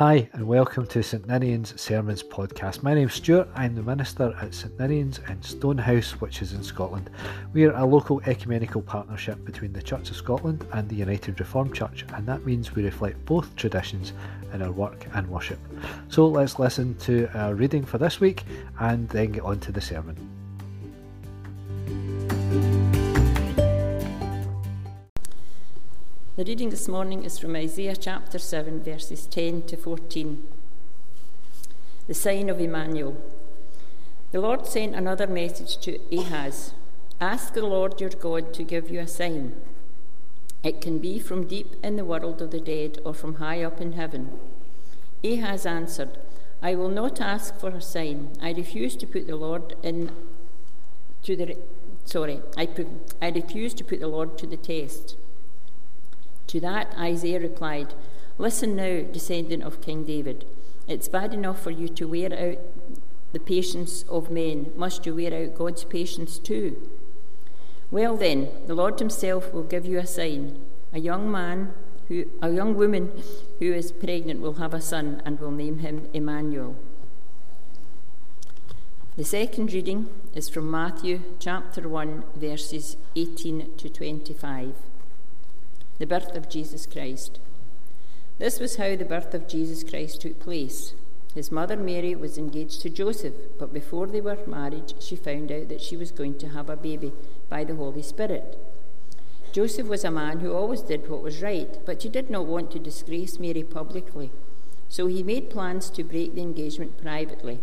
Hi, and welcome to St Ninian's Sermons podcast. My name's Stuart. I'm the minister at St Ninian's in Stonehouse, which is in Scotland. We are a local ecumenical partnership between the Church of Scotland and the United Reformed Church, and that means we reflect both traditions in our work and worship. So let's listen to our reading for this week and then get on to the sermon. The reading this morning is from Isaiah chapter 7, verses 10 to 14. The sign of Emmanuel. The Lord sent another message to Ahaz Ask the Lord your God to give you a sign. It can be from deep in the world of the dead or from high up in heaven. Ahaz answered, I will not ask for a sign. I refuse to put the Lord in to the sorry, I, I refuse to put the Lord to the test. To that Isaiah replied, Listen now, descendant of King David. It's bad enough for you to wear out the patience of men. Must you wear out God's patience too? Well then, the Lord himself will give you a sign. A young man who a young woman who is pregnant will have a son and will name him Emmanuel. The second reading is from Matthew chapter 1 verses 18 to 25 the birth of Jesus Christ. This was how the birth of Jesus Christ took place. His mother Mary was engaged to Joseph, but before they were married, she found out that she was going to have a baby by the Holy Spirit. Joseph was a man who always did what was right, but he did not want to disgrace Mary publicly, so he made plans to break the engagement privately.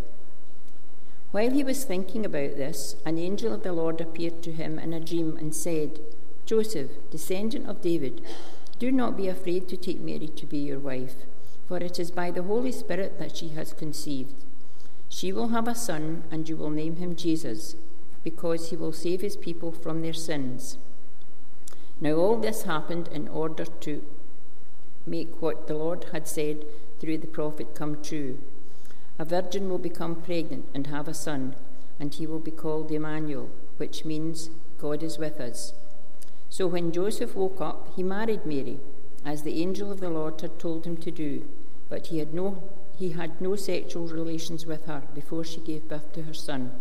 While he was thinking about this, an angel of the Lord appeared to him in a dream and said, Joseph, descendant of David, do not be afraid to take Mary to be your wife, for it is by the Holy Spirit that she has conceived. She will have a son, and you will name him Jesus, because he will save his people from their sins. Now, all this happened in order to make what the Lord had said through the prophet come true. A virgin will become pregnant and have a son, and he will be called Emmanuel, which means God is with us. So when Joseph woke up, he married Mary, as the angel of the Lord had told him to do, but he had no, he had no sexual relations with her before she gave birth to her son,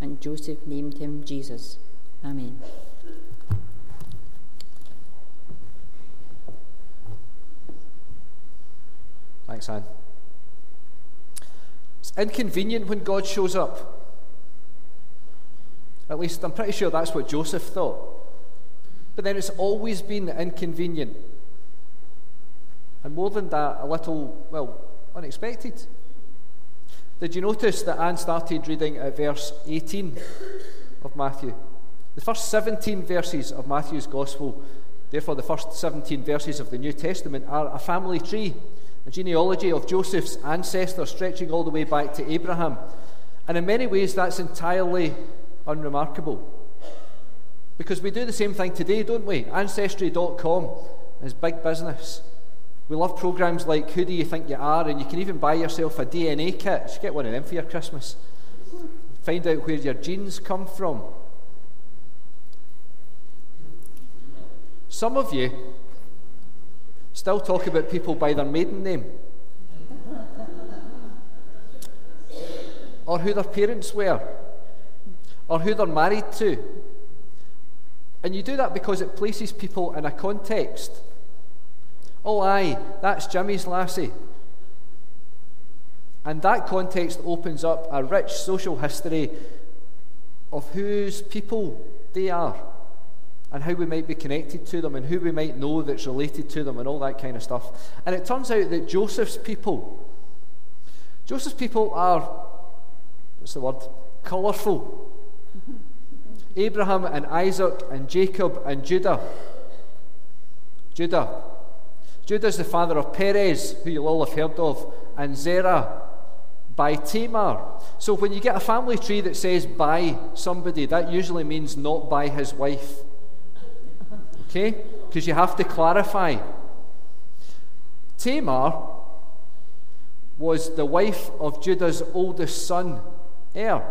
and Joseph named him Jesus. Amen. Thanks, Anne. It's inconvenient when God shows up. At least I'm pretty sure that's what Joseph thought. But then it's always been inconvenient. And more than that, a little, well, unexpected. Did you notice that Anne started reading at verse 18 of Matthew? The first 17 verses of Matthew's Gospel, therefore the first 17 verses of the New Testament, are a family tree, a genealogy of Joseph's ancestors stretching all the way back to Abraham. And in many ways, that's entirely unremarkable. Because we do the same thing today, don't we? Ancestry.com is big business. We love programs like Who Do You Think You Are? And you can even buy yourself a DNA kit. You get one of them for your Christmas. Find out where your genes come from. Some of you still talk about people by their maiden name. or who their parents were. Or who they're married to. And you do that because it places people in a context. Oh, aye, that's Jimmy's lassie. And that context opens up a rich social history of whose people they are and how we might be connected to them and who we might know that's related to them and all that kind of stuff. And it turns out that Joseph's people, Joseph's people are, what's the word, colourful. Abraham and Isaac and Jacob and Judah. Judah. Judah is the father of Perez, who you'll all have heard of, and Zerah by Tamar. So when you get a family tree that says by somebody, that usually means not by his wife. Okay? Because you have to clarify. Tamar was the wife of Judah's oldest son, Er.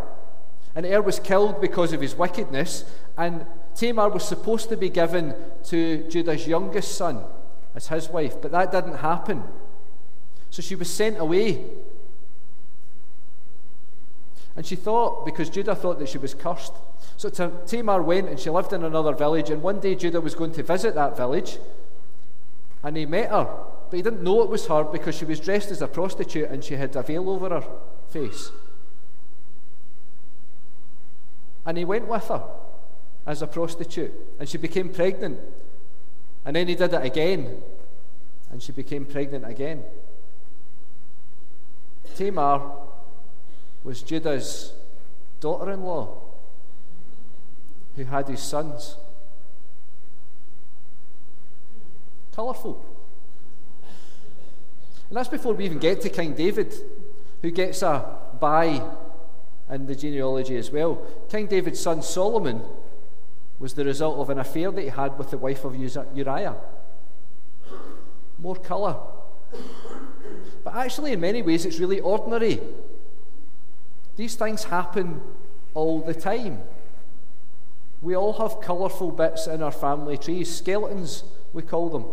And Er was killed because of his wickedness, and Tamar was supposed to be given to Judah's youngest son as his wife, but that didn't happen. So she was sent away. And she thought, because Judah thought that she was cursed. So Tamar went and she lived in another village. And one day Judah was going to visit that village. And he met her. But he didn't know it was her because she was dressed as a prostitute and she had a veil over her face. And he went with her as a prostitute. And she became pregnant. And then he did it again. And she became pregnant again. Tamar was Judah's daughter in law who had his sons. Colourful. And that's before we even get to King David, who gets a by in the genealogy as well. King David's son Solomon was the result of an affair that he had with the wife of Uriah. More colour. But actually, in many ways, it's really ordinary. These things happen all the time. We all have colourful bits in our family trees, skeletons, we call them.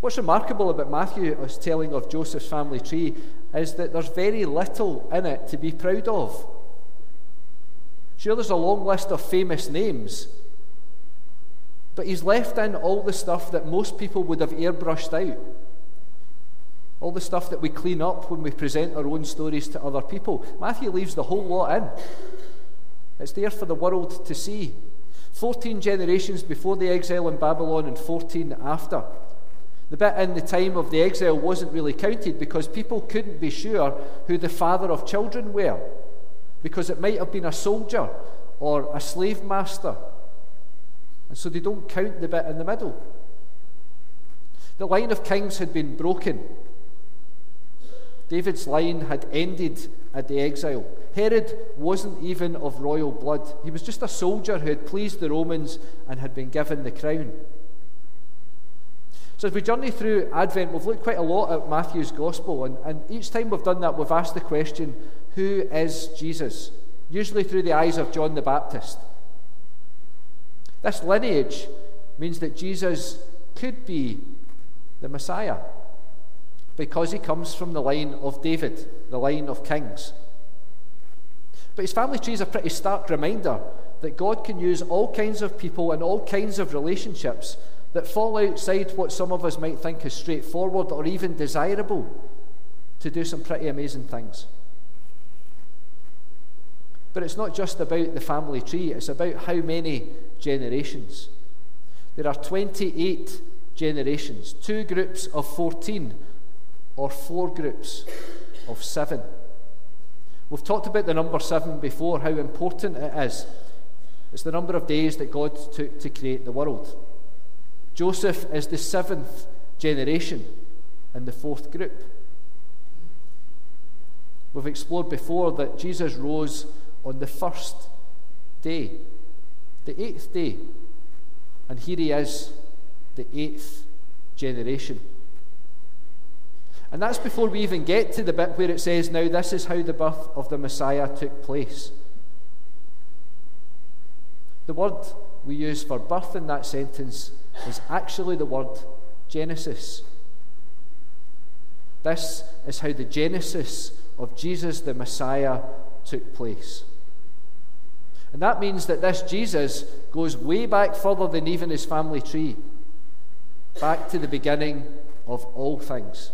What's remarkable about Matthew's telling of Joseph's family tree is that there's very little in it to be proud of. Sure, there's a long list of famous names, but he's left in all the stuff that most people would have airbrushed out. All the stuff that we clean up when we present our own stories to other people. Matthew leaves the whole lot in. It's there for the world to see. 14 generations before the exile in Babylon and 14 after. The bit in the time of the exile wasn't really counted because people couldn't be sure who the father of children were, because it might have been a soldier or a slave master. And so they don't count the bit in the middle. The line of kings had been broken. David's line had ended at the exile. Herod wasn't even of royal blood, he was just a soldier who had pleased the Romans and had been given the crown. So, as we journey through Advent, we've looked quite a lot at Matthew's Gospel, and, and each time we've done that, we've asked the question who is Jesus? Usually through the eyes of John the Baptist. This lineage means that Jesus could be the Messiah because he comes from the line of David, the line of kings. But his family tree is a pretty stark reminder that God can use all kinds of people and all kinds of relationships that fall outside what some of us might think is straightforward or even desirable to do some pretty amazing things. But it's not just about the family tree, it's about how many generations. There are 28 generations, two groups of 14, or four groups of seven. We've talked about the number seven before, how important it is. It's the number of days that God took to create the world. Joseph is the seventh generation in the fourth group. We've explored before that Jesus rose on the first day, the eighth day, and here he is, the eighth generation. And that's before we even get to the bit where it says, Now this is how the birth of the Messiah took place. The word we use for birth in that sentence is actually the word Genesis. This is how the genesis of Jesus the Messiah took place. And that means that this Jesus goes way back further than even his family tree, back to the beginning of all things.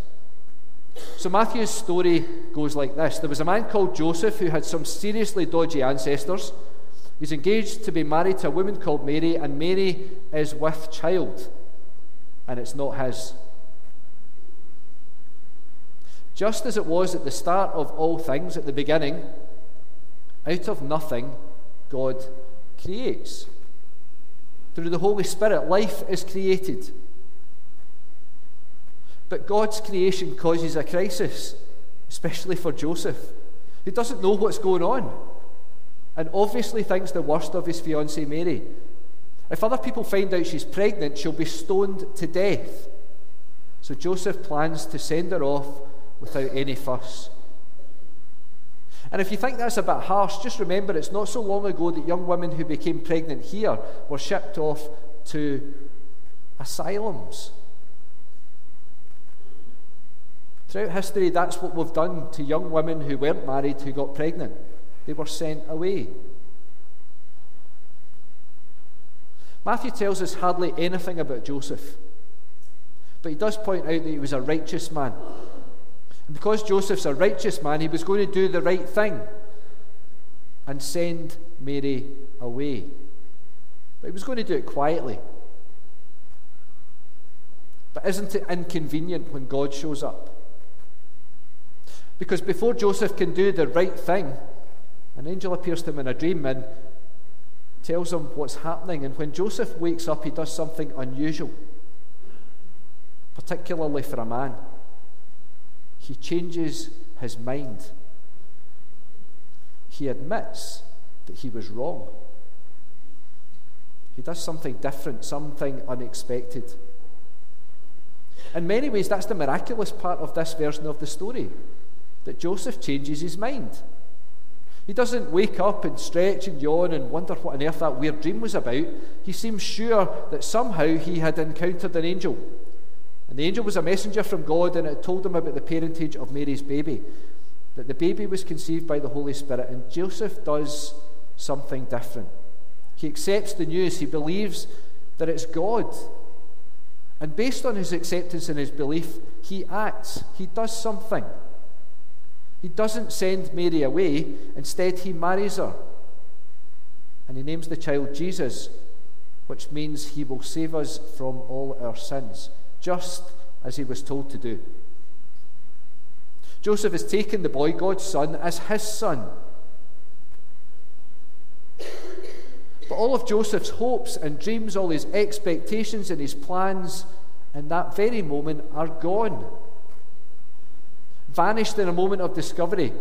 So Matthew's story goes like this There was a man called Joseph who had some seriously dodgy ancestors. He's engaged to be married to a woman called Mary, and Mary is with child, and it's not his. Just as it was at the start of all things, at the beginning, out of nothing, God creates. Through the Holy Spirit, life is created. But God's creation causes a crisis, especially for Joseph, who doesn't know what's going on and obviously thinks the worst of his fiancée Mary. If other people find out she's pregnant, she'll be stoned to death. So Joseph plans to send her off without any fuss. And if you think that's a bit harsh, just remember it's not so long ago that young women who became pregnant here were shipped off to asylums. Throughout history, that's what we've done to young women who weren't married who got pregnant. They were sent away. Matthew tells us hardly anything about Joseph, but he does point out that he was a righteous man. And because Joseph's a righteous man, he was going to do the right thing and send Mary away. But he was going to do it quietly. But isn't it inconvenient when God shows up? Because before Joseph can do the right thing, an angel appears to him in a dream and tells him what's happening. And when Joseph wakes up, he does something unusual, particularly for a man. He changes his mind. He admits that he was wrong. He does something different, something unexpected. In many ways, that's the miraculous part of this version of the story that Joseph changes his mind. He doesn't wake up and stretch and yawn and wonder what on earth that weird dream was about. He seems sure that somehow he had encountered an angel. And the angel was a messenger from God and it told him about the parentage of Mary's baby, that the baby was conceived by the Holy Spirit. And Joseph does something different. He accepts the news, he believes that it's God. And based on his acceptance and his belief, he acts, he does something. He doesn't send Mary away, instead, he marries her. And he names the child Jesus, which means he will save us from all our sins, just as he was told to do. Joseph has taken the boy, God's son, as his son. But all of Joseph's hopes and dreams, all his expectations and his plans, in that very moment are gone vanished in a moment of discovery,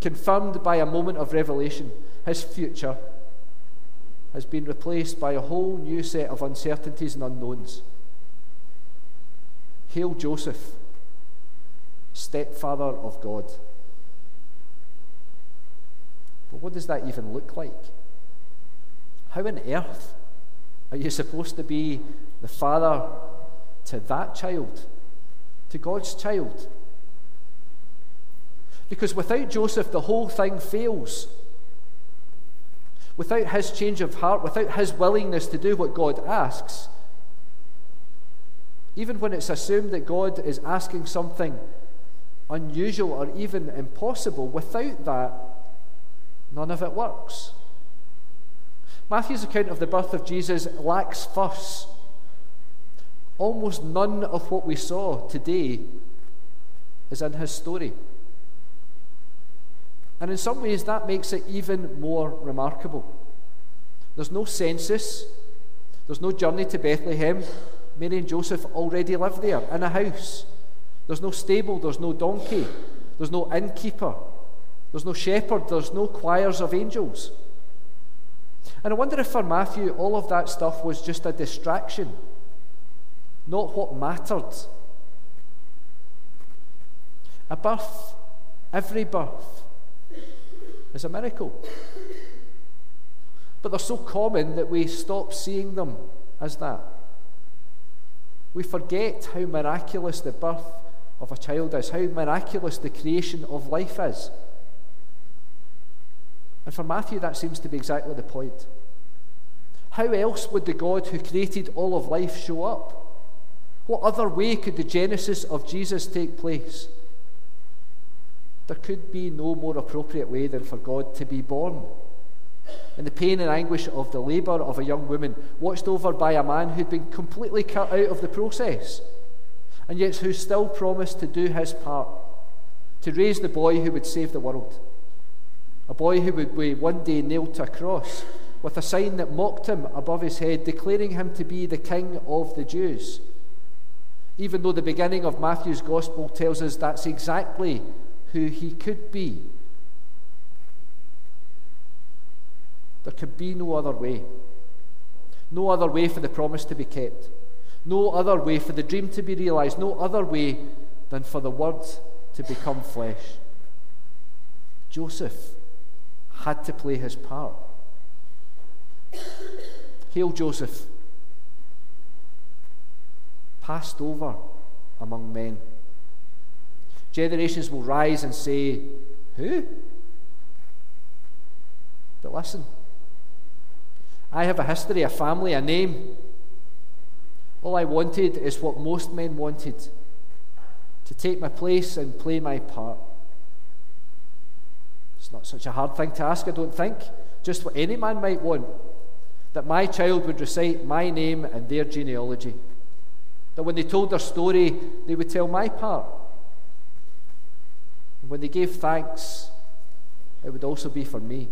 confirmed by a moment of revelation. His future has been replaced by a whole new set of uncertainties and unknowns. Hail Joseph, stepfather of God. But what does that even look like? How on earth are you supposed to be the father to that child, to God's child? Because without Joseph, the whole thing fails. Without his change of heart, without his willingness to do what God asks, even when it's assumed that God is asking something unusual or even impossible, without that, none of it works. Matthew's account of the birth of Jesus lacks fuss. Almost none of what we saw today is in his story. And in some ways, that makes it even more remarkable. There's no census, there's no journey to Bethlehem. Mary and Joseph already live there in a house. There's no stable, there's no donkey, there's no innkeeper, there's no shepherd, there's no choirs of angels. And I wonder if for Matthew, all of that stuff was just a distraction, not what mattered. A birth, every birth, is a miracle. But they're so common that we stop seeing them as that. We forget how miraculous the birth of a child is, how miraculous the creation of life is. And for Matthew, that seems to be exactly the point. How else would the God who created all of life show up? What other way could the genesis of Jesus take place? There could be no more appropriate way than for God to be born. In the pain and anguish of the labour of a young woman, watched over by a man who'd been completely cut out of the process, and yet who still promised to do his part, to raise the boy who would save the world. A boy who would be one day nailed to a cross with a sign that mocked him above his head, declaring him to be the king of the Jews. Even though the beginning of Matthew's gospel tells us that's exactly who he could be. There could be no other way. No other way for the promise to be kept. No other way for the dream to be realized. No other way than for the word to become flesh. Joseph had to play his part. Hail Joseph, passed over among men. Generations will rise and say, Who? But listen, I have a history, a family, a name. All I wanted is what most men wanted to take my place and play my part. It's not such a hard thing to ask, I don't think. Just what any man might want that my child would recite my name and their genealogy. That when they told their story, they would tell my part. And when they gave thanks, it would also be for me.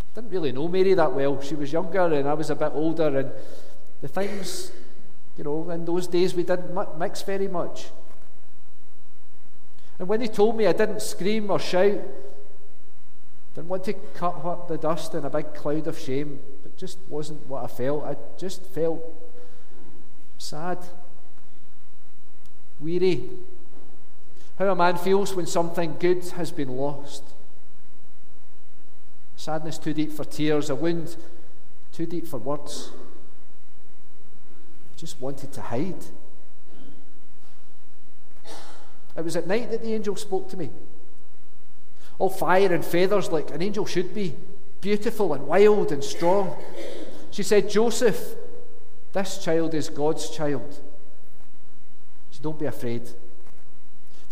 I didn't really know Mary that well. She was younger and I was a bit older, and the things, you know, in those days we didn't mix very much. And when they told me I didn't scream or shout, didn't want to cut up the dust in a big cloud of shame, it just wasn't what I felt. I just felt sad, weary. How a man feels when something good has been lost. Sadness too deep for tears, a wound too deep for words. I just wanted to hide. It was at night that the angel spoke to me. All fire and feathers, like an angel should be, beautiful and wild and strong. She said, Joseph, this child is God's child. So don't be afraid.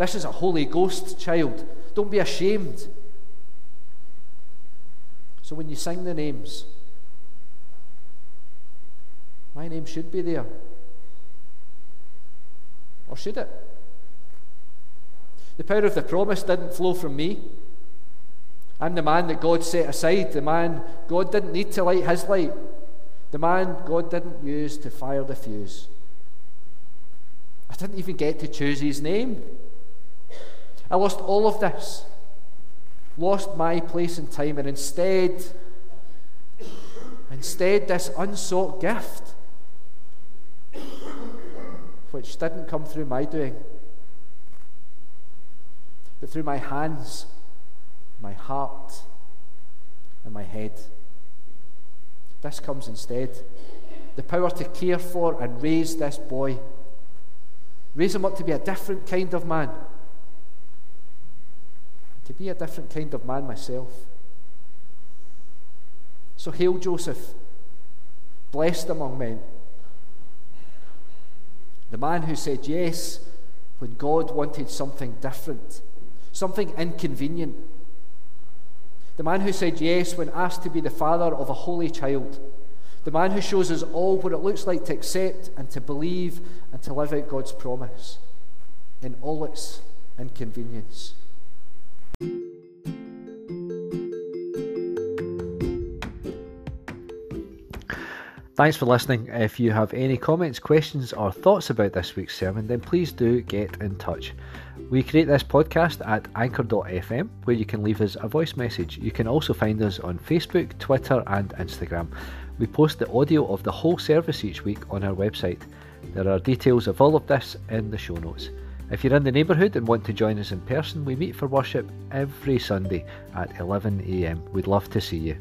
This is a Holy Ghost child. Don't be ashamed. So when you sing the names, my name should be there. Or should it? The power of the promise didn't flow from me. I'm the man that God set aside, the man God didn't need to light his light, the man God didn't use to fire the fuse. I didn't even get to choose his name. I lost all of this, lost my place in time, and instead, instead, this unsought gift, which didn't come through my doing but through my hands, my heart, and my head. This comes instead. The power to care for and raise this boy, raise him up to be a different kind of man, to be a different kind of man myself. So, hail Joseph, blessed among men. The man who said yes when God wanted something different something inconvenient. The man who said yes when asked to be the father of a holy child. The man who shows us all what it looks like to accept and to believe and to live out God's promise in all its inconvenience. Thanks for listening. If you have any comments, questions, or thoughts about this week's sermon, then please do get in touch. We create this podcast at anchor.fm where you can leave us a voice message. You can also find us on Facebook, Twitter, and Instagram. We post the audio of the whole service each week on our website. There are details of all of this in the show notes. If you're in the neighbourhood and want to join us in person, we meet for worship every Sunday at 11am. We'd love to see you.